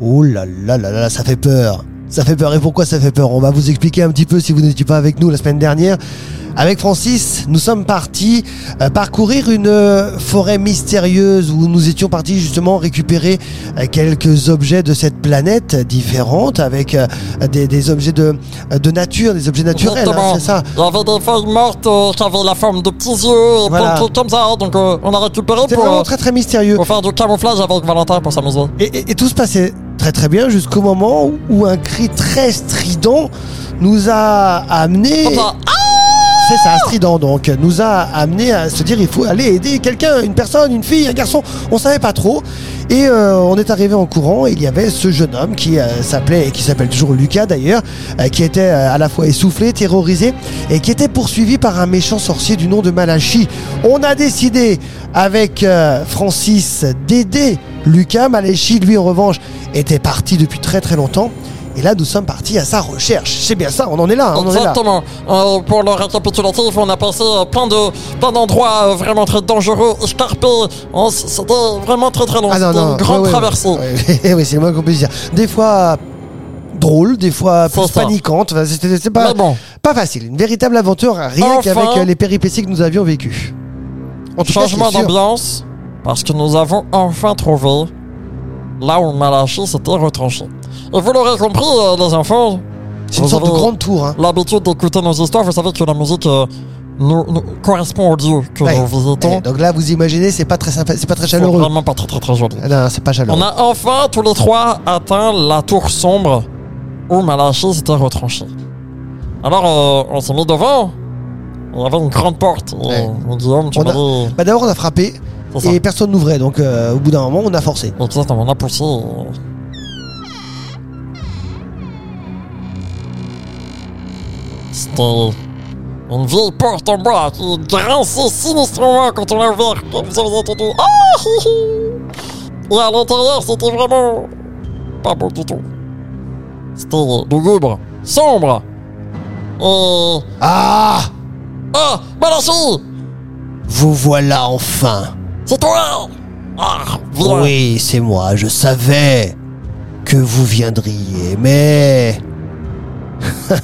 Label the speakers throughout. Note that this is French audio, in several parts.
Speaker 1: Oh là là là là, ça fait peur. Ça fait peur. Et pourquoi ça fait peur? On va vous expliquer un petit peu si vous n'étiez pas avec nous la semaine dernière. Avec Francis, nous sommes partis euh, parcourir une euh, forêt mystérieuse où nous étions partis justement récupérer euh, quelques objets de cette planète différente avec des, des objets de, de nature, des objets naturels, hein, c'est ça
Speaker 2: Il y avait des feuilles mortes qui avaient la forme de petits yeux,
Speaker 1: Voilà.
Speaker 2: plein de trucs comme ça. Donc euh, on a récupéré pour,
Speaker 1: vraiment très très mystérieux.
Speaker 2: pour faire du camouflage avec Valentin pour s'amuser.
Speaker 1: Et, et- et tout se passait très très bien jusqu'au moment où, un cri très strident nous a amené.
Speaker 2: Ça.
Speaker 1: C'est ça, strident donc, nous a amené à se dire il faut aller aider quelqu'un, une personne, une fille, un garçon, on savait pas trop. Et euh, on est arrivé en courant et il y avait ce jeune homme qui euh, s'appelait, et qui s'appelle toujours Lucas d'ailleurs, euh, qui était euh, à la fois essoufflé, terrorisé et qui était poursuivi par un méchant sorcier du nom de Malachi. On a décidé avec Francis d'aider Lucas. Malachi, lui en revanche, était parti depuis très très longtemps. Et là, nous sommes partis à sa recherche. C'est bien ça, on en est là, on en est là.
Speaker 2: Exactement. Euh, pour le récapitulatif, on a passé euh, plein de plein d'endroits euh, vraiment très dangereux, escarpés. C'était vraiment très très long.
Speaker 1: Ah
Speaker 2: C'était une grande
Speaker 1: ouais,
Speaker 2: traversée.
Speaker 1: ouais. oui, c'est le moins qu'on puisse dire. Des fois drôle, des fois plus paniquante. Enfin, C'était pas,
Speaker 2: bon,
Speaker 1: pas facile. Une véritable aventure, rien
Speaker 2: Enfin.
Speaker 1: qu'avec euh, les péripéties que nous avions vécues. En tout cas,
Speaker 2: changement d'ambiance, parce que nous avons enfin trouvé là où Malachi s'était retranché. Et vous l'aurez compris, euh, les enfants,
Speaker 1: C'est une sorte de grande tour. Hein.
Speaker 2: l'habitude d'écouter nos histoires. Vous savez que la musique euh, nous, nous correspond au lieu que
Speaker 1: Ouais.
Speaker 2: nous visitons.
Speaker 1: Eh, donc là, vous imaginez, c'est pas très sympa, c'est pas très
Speaker 2: C'est
Speaker 1: chaleureux.
Speaker 2: vraiment pas très très très joli.
Speaker 1: Ah Non, c'est pas chaleureux.
Speaker 2: On a enfin tous les trois atteint la tour sombre où Malachi s'était retranché. Alors euh, on s'est mis devant. Il y avait une grande porte.
Speaker 1: Ouais.
Speaker 2: Guillaume, tu
Speaker 1: On a-
Speaker 2: dit.
Speaker 1: Bah, D'abord, on a frappé
Speaker 2: ça.
Speaker 1: et personne n'ouvrait. Donc, euh, au bout d'un moment, on a forcé.
Speaker 2: On a poussé. C'était une vieille porte en bois qui grinçait sinistrement quand on l'a ouvert. Comme vous avez entendu. Ah, hi, hi. Et à l'intérieur, c'était vraiment pas beau du tout. C'était lugubre, sombre. Et.
Speaker 1: Ah
Speaker 2: Ah, Malachi
Speaker 1: Vous voilà enfin.
Speaker 2: C'est toi Ah.
Speaker 1: Oui, c'est moi, je savais que vous viendriez, mais...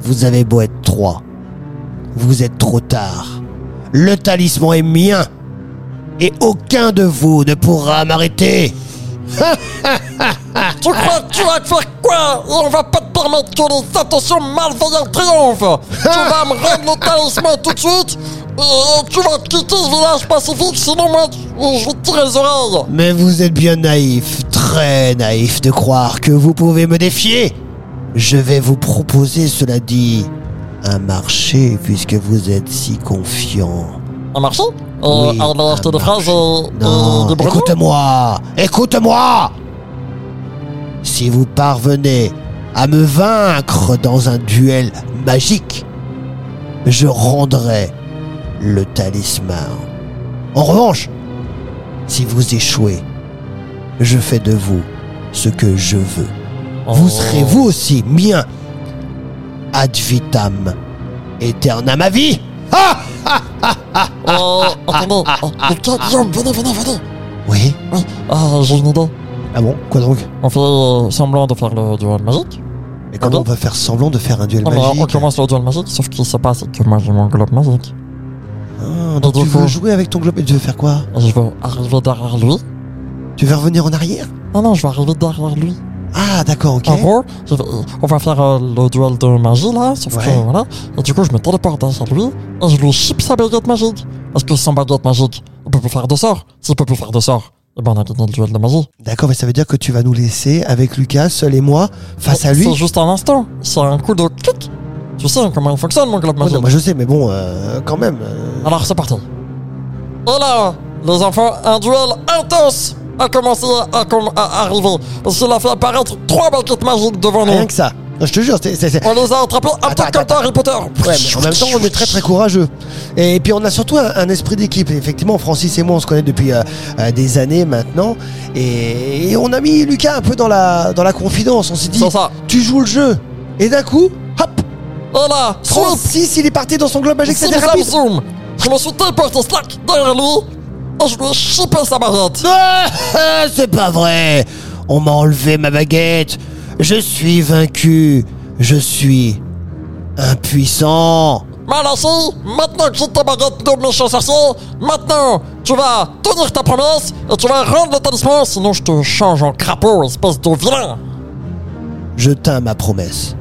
Speaker 1: vous avez beau être trois, vous êtes trop tard. Le talisman est mien, et aucun de vous ne pourra m'arrêter.
Speaker 2: Tu crois que tu vas te faire quoi? On va pas te permettre que les intentions malveillantes triomphent. Tu vas me rendre le talisman tout de suite? Et tu vas quitter ce village pacifique, sinon moi, je vais te tirer les oreilles
Speaker 1: Mais vous êtes bien naïf, très naïf de croire que vous pouvez me défier. Je vais vous proposer, cela dit, un marché puisque vous êtes si confiant.
Speaker 2: Un marché? Euh,
Speaker 1: Oui,
Speaker 2: Elle a acheté
Speaker 1: un
Speaker 2: des fraises
Speaker 1: Non,
Speaker 2: brebis
Speaker 1: écoute-moi, écoute-moi. Si vous parvenez à me vaincre dans un duel magique, je rendrai le talisman. En revanche, si vous échouez, je fais de vous ce que je veux. Vous
Speaker 2: Oh.
Speaker 1: serez vous aussi mien. Ad vitam aeternam à vie. Ah
Speaker 2: Euh, attendez, euh, Lucas, Guillaume, venez, venez, venez
Speaker 1: Oui.
Speaker 2: Oui, ah, j'ai une idée.
Speaker 1: Ah bon Quoi donc?
Speaker 2: On fait euh, semblant de faire le duel magique.
Speaker 1: Mais comment
Speaker 2: Ah
Speaker 1: on va faire semblant de faire un duel
Speaker 2: mais
Speaker 1: magique?
Speaker 2: on commence le duel magique, sauf qu'il se passe que moi j'ai mon globe magique.
Speaker 1: Ah, donc tu veux jouer avec ton globe et tu veux faire quoi?
Speaker 2: Je vais arriver derrière lui.
Speaker 1: Tu veux revenir en arrière?
Speaker 2: Non, non, je vais arriver derrière lui.
Speaker 1: Ah d'accord, ok.
Speaker 2: En gros, je vais- on va faire euh, le duel de magie là, sauf
Speaker 1: Ouais.
Speaker 2: que voilà. Et du coup, je me téléporte derrière lui et je lui chip sa baguette magique. Parce que sans baguette magique, il peut plus faire de sort. S'il peut plus faire de sort, eh ben on a gagné le duel de magie.
Speaker 1: D'accord, mais ça veut dire que tu vas nous laisser avec Lucas, seul et moi, face à lui?
Speaker 2: C'est juste un instant. C'est un coup de clic. Tu sais comment il fonctionne mon
Speaker 1: Ouais,
Speaker 2: magique.
Speaker 1: non, Moi je sais, mais bon, euh, quand même. euh,
Speaker 2: Alors c'est parti. Et là, les enfants, un duel intense a commencé à, com- à arriver. Parce qu'il a fait apparaître trois baguettes magiques devant nous.
Speaker 1: Rien que ça. Non, je te jure, c'est... c'est- c'est-
Speaker 2: On les a attrapés un
Speaker 1: Attends,
Speaker 2: peu comme
Speaker 1: attends,
Speaker 2: Harry Potter.
Speaker 1: Ouais, mais en même temps, on est très très courageux. Et puis on a surtout un, un esprit d'équipe. Et Effectivement, Francis et moi, on se connaît depuis euh, euh, des années maintenant. Et, et on a mis Lucas un peu dans la, dans la confidence. On s'est dit,
Speaker 2: C'est ça.
Speaker 1: tu joues le jeu. Et d'un coup, hop,
Speaker 2: Et là, swoop,
Speaker 1: 36, il est parti dans son globe magique, c'était rapide.
Speaker 2: zoom. Je me suis téléporté slack derrière lui et je lui ai chipé sa baguette.
Speaker 1: Ah, c'est pas vrai On m'a enlevé ma baguette. Je suis vaincu. Je suis impuissant.
Speaker 2: Malachi, maintenant que j'ai ta baguette de méchant sorcier, maintenant tu vas tenir ta promesse et tu vas rendre le talisman, sinon je te change en crapaud, espèce de vilain.
Speaker 1: Je tins ma promesse.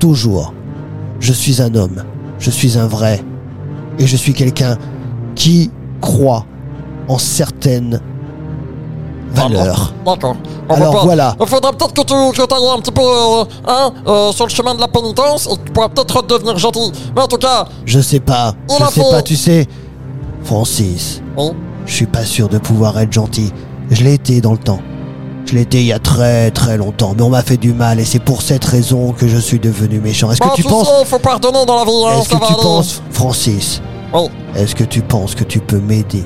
Speaker 1: Toujours. Je suis un homme. Je suis un vrai. Et je suis quelqu'un qui croit en certaines valeurs.
Speaker 2: D'accord. On
Speaker 1: Alors voilà.
Speaker 2: Il faudrait peut-être que tu que ailles un petit peu euh, hein, euh, sur le chemin de la pénitence et tu pourras peut-être redevenir gentil. Mais en tout cas,
Speaker 1: Je sais pas. Je sais
Speaker 2: fait-
Speaker 1: pas, tu sais. Francis,
Speaker 2: oui,
Speaker 1: je suis pas sûr de pouvoir être gentil. Je l'ai été dans le temps. Je l'ai été il y a très très longtemps, mais on m'a fait du mal et c'est pour cette raison que je suis devenu méchant. Est-ce que tu
Speaker 2: tu
Speaker 1: penses
Speaker 2: sais, faut pardonner dans la vie, hein,
Speaker 1: Est-ce que
Speaker 2: va
Speaker 1: tu
Speaker 2: aller.
Speaker 1: penses Francis
Speaker 2: Oui.
Speaker 1: Est-ce que tu penses que tu peux m'aider?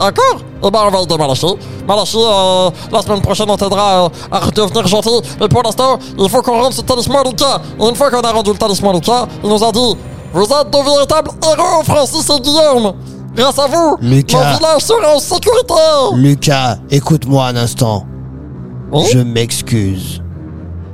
Speaker 2: D'accord Eh ben, on va aider Malachi. Malachi, euh, la semaine prochaine, on t'aidera euh, à redevenir gentil. Mais pour l'instant, il faut qu'on rende ce talisman Lucas. Et une fois qu'on a rendu le talisman Lucas, il nous a dit Vous êtes de véritables héros, Francis et Guillaume Grâce à vous,
Speaker 1: Lucas.
Speaker 2: mon village sera en sécurité
Speaker 1: Lucas, écoute-moi un instant.
Speaker 2: Oui
Speaker 1: Je m'excuse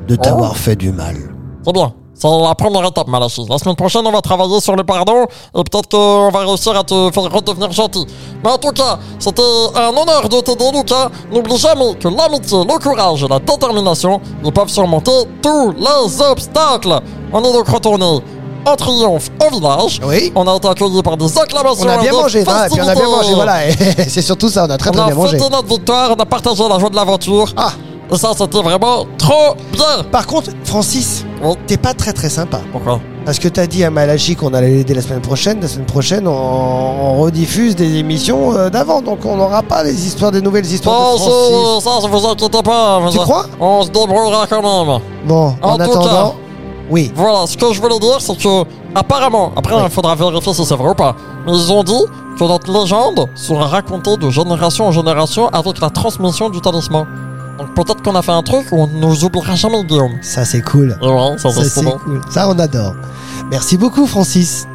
Speaker 1: de t'avoir fait du mal.
Speaker 2: C'est bien. C'est la première étape, Malachi. La semaine prochaine, on va travailler sur le pardon et peut-être qu'on va réussir à te faire redevenir gentil. Mais en tout cas, c'était un honneur de t'aider, Lucas. N'oublie jamais que l'amitié, le courage et la détermination, ils peuvent surmonter tous les obstacles. On est donc retourné en triomphe au village.
Speaker 1: Oui.
Speaker 2: On a été accueillis par des acclamations.
Speaker 1: On a bien mangé, et puis on a bien mangé, voilà. c'est surtout ça, on a très
Speaker 2: On a
Speaker 1: bien mangé.
Speaker 2: fêté notre victoire, on a partagé la joie de l'aventure.
Speaker 1: Ah,
Speaker 2: Et ça, c'était vraiment trop bien.
Speaker 1: par contre, Francis,
Speaker 2: Oui.
Speaker 1: t'es pas très très sympa.
Speaker 2: Pourquoi?
Speaker 1: Parce que t'as dit à Malachi qu'on allait l'aider la semaine prochaine. La semaine prochaine, on, on rediffuse des émissions euh, d'avant, donc on n'aura pas les histoires, des nouvelles histoires
Speaker 2: Oh,
Speaker 1: de Francis.
Speaker 2: ça, ça, vous inquiétez pas. vous
Speaker 1: Tu
Speaker 2: a-
Speaker 1: crois?
Speaker 2: On se débrouillera quand même.
Speaker 1: Bon,
Speaker 2: En
Speaker 1: en,
Speaker 2: tout
Speaker 1: attendant, oui.
Speaker 2: Voilà, ce que je voulais dire, c'est que, apparemment, après,
Speaker 1: Oui.
Speaker 2: il faudra vérifier si c'est vrai ou pas, mais ils ont dit que notre légende sera racontée de génération en génération avec la transmission du talisman. Donc peut-être qu'on a fait un truc où on ne nous oubliera jamais, Guillaume.
Speaker 1: Ça c'est cool.
Speaker 2: Ouais, ça,
Speaker 1: Ça
Speaker 2: c'est
Speaker 1: cool. Ça on adore. Merci beaucoup Francis.